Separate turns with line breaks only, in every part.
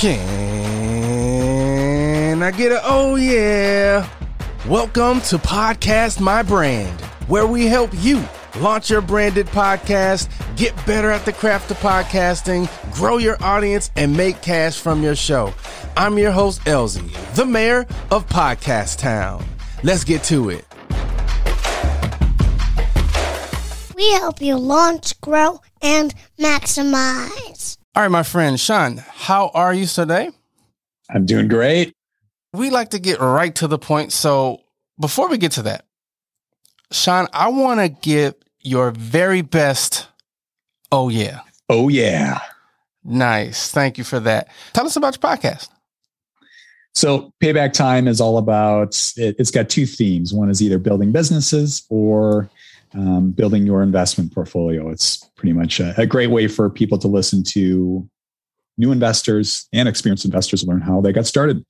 Can I get a oh yeah? Welcome to Podcast My Brand, where we help you launch your branded podcast, get better at the craft of podcasting, grow your audience, and make cash from your show. I'm your host, Elzie, the mayor of Podcast Town. Let's get to it.
We help you launch, grow, and maximize.
All right, my friend Sean, how are you today?
I'm doing great.
We like to get right to the point. So before we get to that, Sean, I want to give your very best. Oh, yeah.
Oh, yeah.
Nice. Thank you for that. Tell us about your podcast.
So, Payback Time is all about it, has got two themes. One is either building businesses or um, building your investment portfolio. It's pretty much a, a, great way for people to listen to new investors and experienced investors learn how they got started.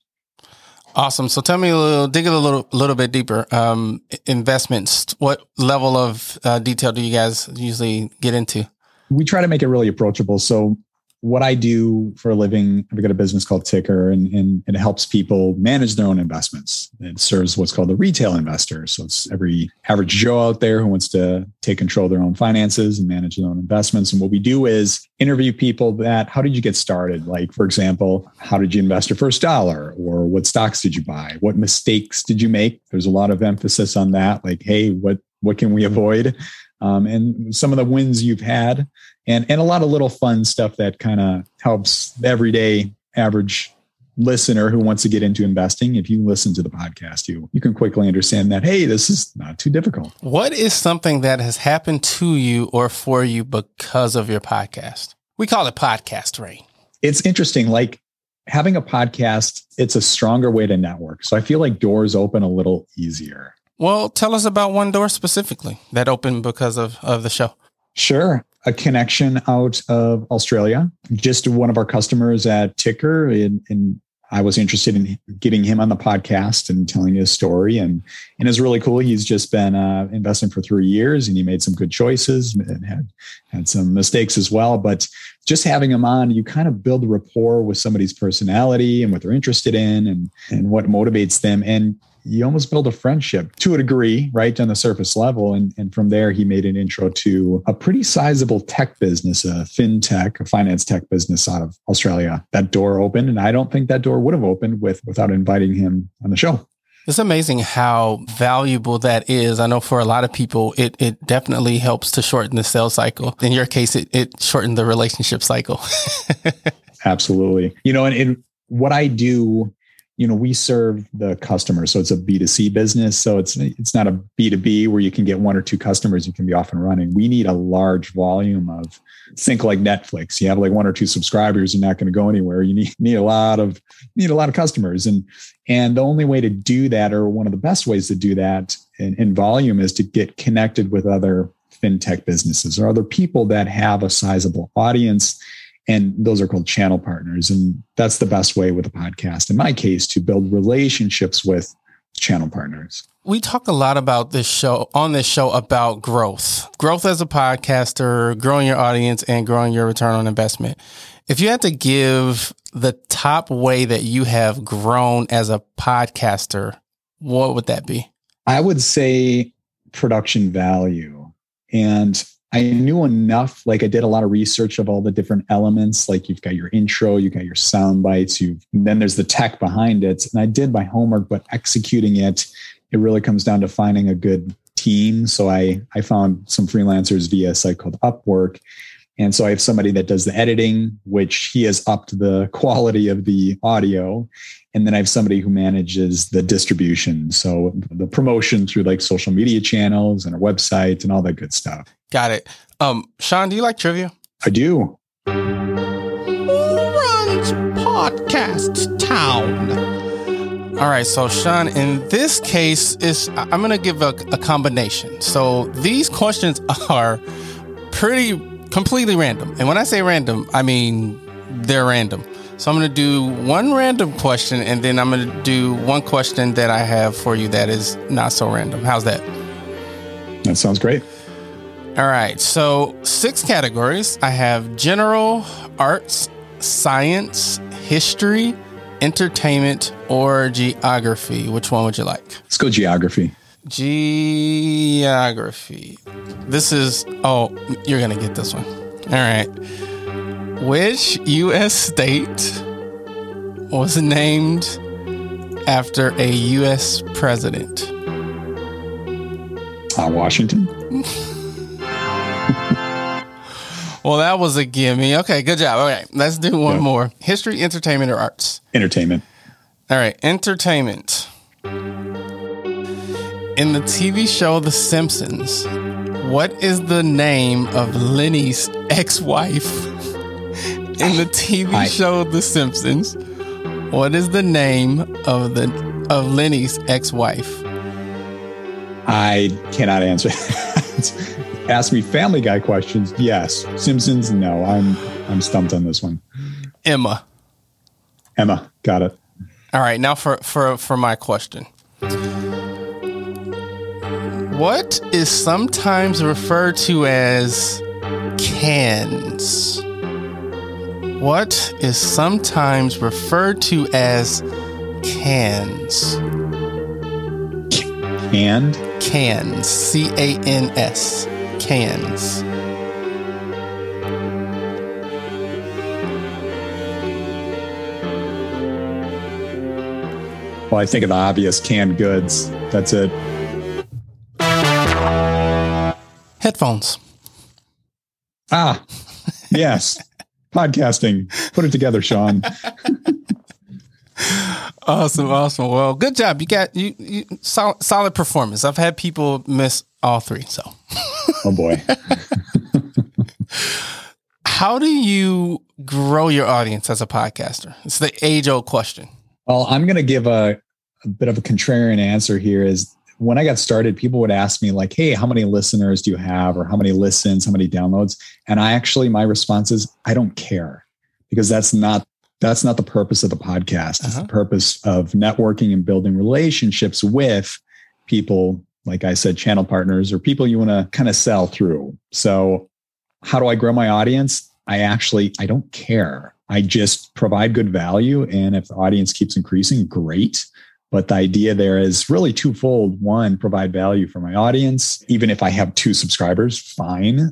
Awesome. So tell me a little, dig a little, little bit deeper. Um, investments. What level of uh, detail do you guys usually get into?
We try to make it really approachable. So what I do for a living, I've got a business called Tykr, and, and, it helps people manage their own investments. It serves what's called the retail investor. So it's every average Joe out there who wants to take control of their own finances and manage their own investments. And what we do is interview people that, how did you get started? Like, for example, how did you invest your first dollar? Or what stocks did you buy? What mistakes did you make? There's a lot of emphasis on that. Like, hey, what what can we avoid? Um, and some of the wins you've had and and a lot of little fun stuff that kind of helps the everyday average listener who wants to get into investing. If you listen to the podcast you you can quickly understand that hey this is not too difficult.
What is something that has happened to you or for you because of your podcast? We call it podcast rain.
It's interesting like having a podcast it's a stronger way to network. So i feel like doors open a little easier.
Well tell us about one door specifically that opened because of of the show.
Sure. A connection out of Australia. Just one of our customers at Tykr, and, and I was interested in getting him on the podcast and telling his story. And and it's really cool. He's just been uh, investing for three years, and he made some good choices and had had some mistakes as well. But just having him on, you kind of build rapport with somebody's personality and what they're interested in, and and what motivates them. And you almost build a friendship to a degree, right, on the surface level. And, and from there, he made an intro to a pretty sizable tech business, a fintech, a finance tech business out of Australia. That door opened, and I don't think that door would have opened with without inviting him on the show.
It's amazing how valuable that is. I know for a lot of people, it, it definitely helps to shorten the sales cycle. In your case, it, it shortened the relationship cycle.
Absolutely. You know, and, and what I do you know we serve the customer. So it's a b2c business. So it's it's not a b2b where you can get one or two customers you can be off and running. We need a large volume of think like netflix. You have like one or two subscribers you're not going to go anywhere. You need, need a lot of need a lot of customers. And and the only way to do that or one of the best ways to do that in, in volume is to get connected with other fintech businesses or other people that have a sizable audience and those are called channel partners. And that's the best way with a podcast in my case to build relationships with channel partners.
We talk a lot about this show on this show about growth. Growth as a podcaster growing your audience and growing your return on investment. If you had to give the top way that you have grown as a podcaster what would that be?
I would say production value. And I knew enough. Like I did a lot of research of all the different elements. Like you've got your intro, you've got your sound bites, you then there's the tech behind it. And I did my homework, but executing it, it really comes down to finding a good team. So I I found some freelancers via a site called Upwork. And so I have somebody that does the editing, which he has upped the quality of the audio. And then I have somebody who manages the distribution. So the promotion through like social media channels and our website and all that good stuff.
Got it. Um, Sean, do you like trivia?
I do.
Who runs Podcast Town? All right, so Sean, in this case, is I'm going to give a, a combination. So these questions are pretty completely random. And when I say random, I mean they're random. So I'm going to do one random question and then I'm going to do one question that I have for you that is not so random. How's that?
That sounds great.
All right. So, six categories. I have general, arts, science, history, entertainment, or geography? Which one would you like?
Let's go geography.
Geography. This is, oh, you're going to get this one. All right. Which U.S. state was named after a U.S. president?
Uh, Washington.
Well, that was a gimme. Okay, good job. All right, let's do one more. History, entertainment, or arts?
Entertainment.
All right, entertainment. In the TV show The Simpsons, what is the name of Lenny's ex-wife? In the TV
I-
show The Simpsons, what is the name of the of Lenny's ex-wife?
I cannot answer. that. Ask me Family Guy questions. Yes. Simpsons. No. I'm I'm stumped on this one.
Emma.
Emma. Got it.
All right, now for for for my question. What is sometimes referred to as cans? What is sometimes referred to as cans?
And
Cans. C A N S. Cans.
well, I think of the obvious canned goods. That's it.
Headphones.
Ah, yes. Podcasting. Put it together, Sean.
Awesome, awesome. Well, good job. You got you, you solid, solid performance. I've had people miss all three, so.
Oh boy.
How do you grow your audience as a podcaster? It's the age old question.
Well, I'm going to give a, a bit of a contrarian answer here. Is when I got started, people would ask me like, "Hey, how many listeners do you have, or how many listens, how many downloads?" And I actually, my response is, "I don't care," because that's not that's not the purpose of the podcast. It's
Uh-huh.
the purpose of networking and building relationships with people, like I said, channel partners or people you want to kind of sell through. So, how do I grow my audience? I actually I don't care. I just provide good value. And if the audience keeps increasing, great. But the idea there is really twofold. One, provide value for my audience. Even if I have two subscribers, fine.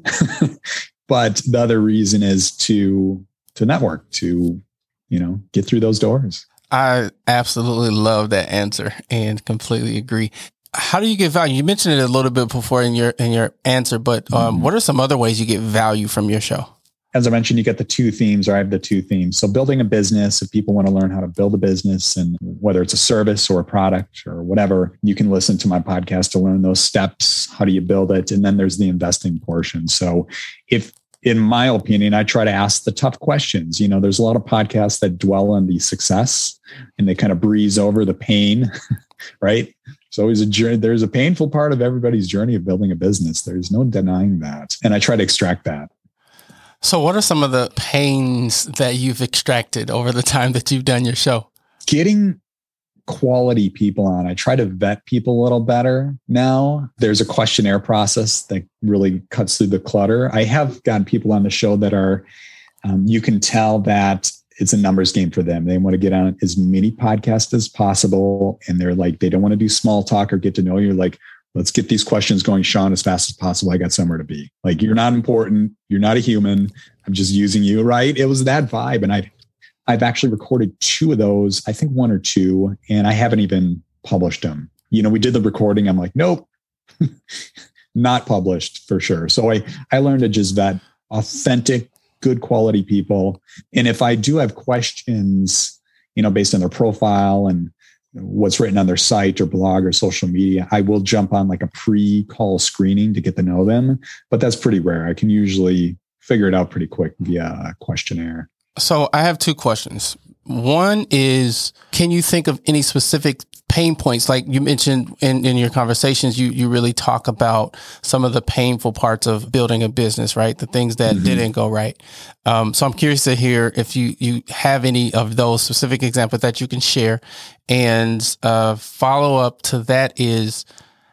but the other reason is to to network, to you know, get through those doors.
I absolutely love that answer and completely agree. How do you get value? You mentioned it a little bit before in your in your answer, but um,
Mhm.
what are some other ways you get value from your show?
As I mentioned, you get the two themes, or I have the two themes. So building a business, if people want to learn how to build a business and whether it's a service or a product or whatever, you can listen to my podcast to learn those steps. How do you build it? And then there's the investing portion. So if in my opinion, I try to ask the tough questions. You know, there's a lot of podcasts that dwell on the success and they kind of breeze over the pain, right? It's always a journey. There's a painful part of everybody's journey of building a business. There's no denying that. And I try to extract that.
So, what are some of the pains that you've extracted over the time that you've done your show?
getting quality people on. I try to vet people a little better now. There's a questionnaire process that really cuts through the clutter. I have gotten people on the show that are, um, you can tell that it's a numbers game for them. They want to get on as many podcasts as possible. And they're like, they don't want to do small talk or get to know you. Like, let's get these questions going, Sean, as fast as possible. I got somewhere to be. Like, you're not important. You're not a human. I'm just using you, right? It was that vibe. And I, I've actually recorded two of those, I think one or two, and I haven't even published them. You know, we did the recording. I'm like, nope, not published for sure. So I, I learned to just vet authentic, good quality people. And if I do have questions, you know, based on their profile and what's written on their site or blog or social media, I will jump on like a pre call screening to get to know them. But that's pretty rare. I can usually figure it out pretty quick via questionnaire.
So, I have two questions. One is Can you think of any specific pain points? Like you mentioned in, in your conversations, you, you really talk about some of the painful parts of building a business, right? The things that
Mhm.
didn't go right. Um, so, I'm curious to hear if you, you have any of those specific examples that you can share. And uh, follow up to that is,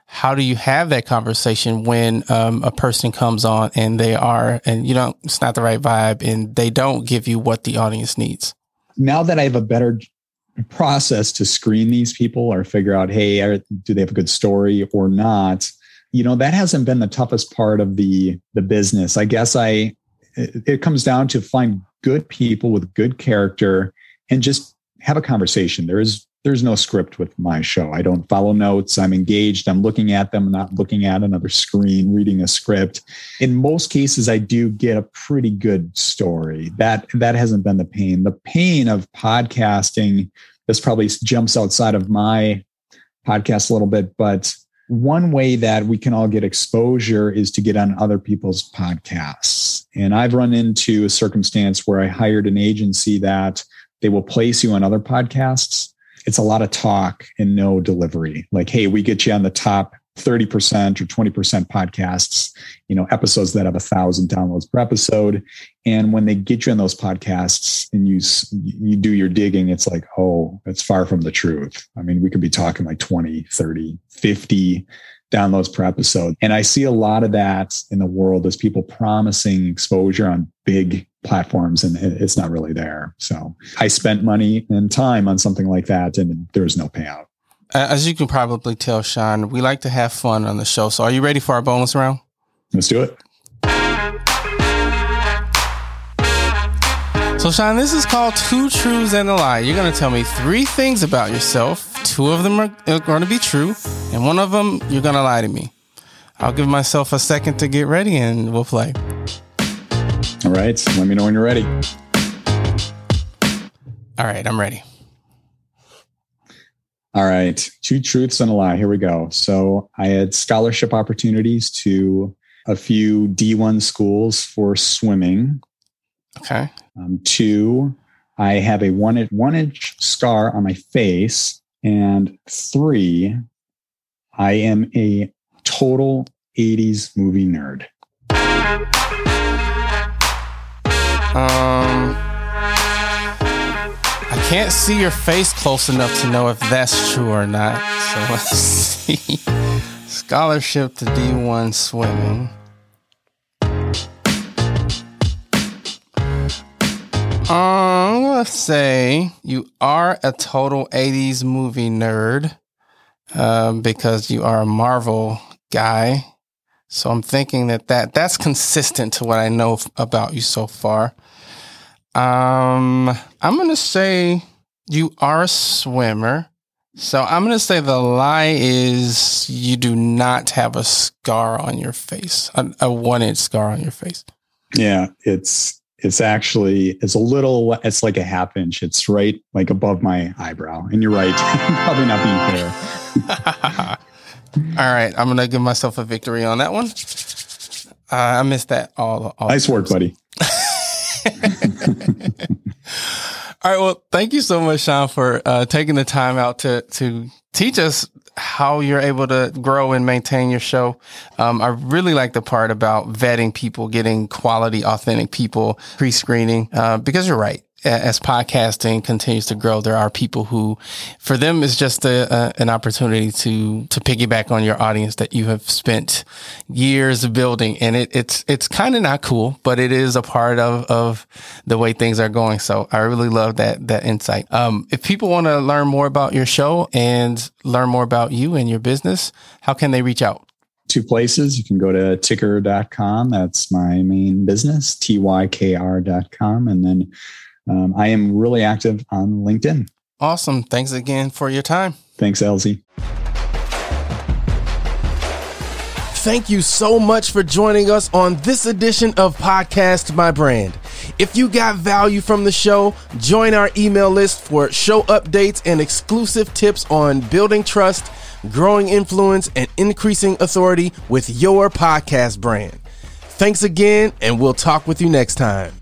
how do you have that conversation when um, a person comes on and they are and you don't it's not the right vibe and they don't give you what the audience needs
now that I have a better process to screen these people or figure out, hey, do they have a good story or not? You know, that hasn't been the toughest part of the the business. I guess I it comes down to find good people with good character and just have a conversation. There is there's no script with my show. I don't follow notes. I'm engaged. I'm looking at them, not looking at another screen, reading a script. In most cases, I do get a pretty good story. That that hasn't been the pain. The pain of podcasting, this probably jumps outside of my podcast a little bit, but one way that we can all get exposure is to get on other people's podcasts. And I've run into a circumstance where I hired an agency that they will place you on other podcasts it's a lot of talk and no delivery. Like, hey, we get you on the top 30% or 20% podcasts, you know, episodes that have a thousand downloads per episode. And when they get you on those podcasts and you, you do your digging, it's like, oh, it's far from the truth. I mean, we could be talking like 20, 30, 50 downloads per episode. And I see a lot of that in the world as people promising exposure on big platforms and it's not really there. So I spent money and time on something like that and there's no payout.
Uh, as you can probably tell, Sean, we like to have fun on the show. So are you ready for our bonus round?
Let's do it.
So, Sean, this is called Two Truths and a Lie. You're going to tell me three things about yourself. Two of them are going to be true, and one of them you're going to lie to me. I'll give myself a second to get ready and we'll play.
All right. Let me know when you're ready.
All right. I'm ready.
All right. Two truths and a lie. Here we go. So I had scholarship opportunities to a few D1 schools for swimming.
Okay.
Um, two, I have a one, one inch scar on my face. And three, I am a total 80s movie nerd.
Um, can't see your face close enough to know if that's true or not. So let's see. Scholarship to D1 swimming. Um, let's say you are a total 80s movie nerd um, because you are a Marvel guy. So I'm thinking that, that that's consistent to what I know about you so far. Um, I'm gonna say you are a swimmer. So I'm gonna say the lie is you do not have a scar on your face, a, a one inch scar on your face.
Yeah, it's it's actually it's a little it's like a half inch. It's right like above my eyebrow. And you're right probably not being
fair. All right i'm gonna give myself a victory on that one. Uh, i missed that all, all
nice work buddy
All right. Well, thank you so much, Sean, for uh, taking the time out to to teach us how you're able to grow and maintain your show. Um, I really like the part about vetting people, getting quality, authentic people, pre-screening, uh, because you're right as podcasting continues to grow, there are people who, for them, it's just a, an opportunity to to piggyback on your audience that you have spent years building, and it, it's it's kind of not cool, but it is a part of of the way things are going. So I really love that that insight. Um, if people want to learn more about your show and learn more about you and your business, how can they reach out?
two places. You can go to tykr.com. That's my main business, tykr.com. And then um, I am really active on LinkedIn.
Awesome. Thanks again for your time.
Thanks, Elsie.
Thank you so much for joining us on this edition of Podcast My Brand. If you got value from the show, join our email list for show updates and exclusive tips on building trust, growing influence, and increasing authority with your podcast brand. Thanks again, and we'll talk with you next time.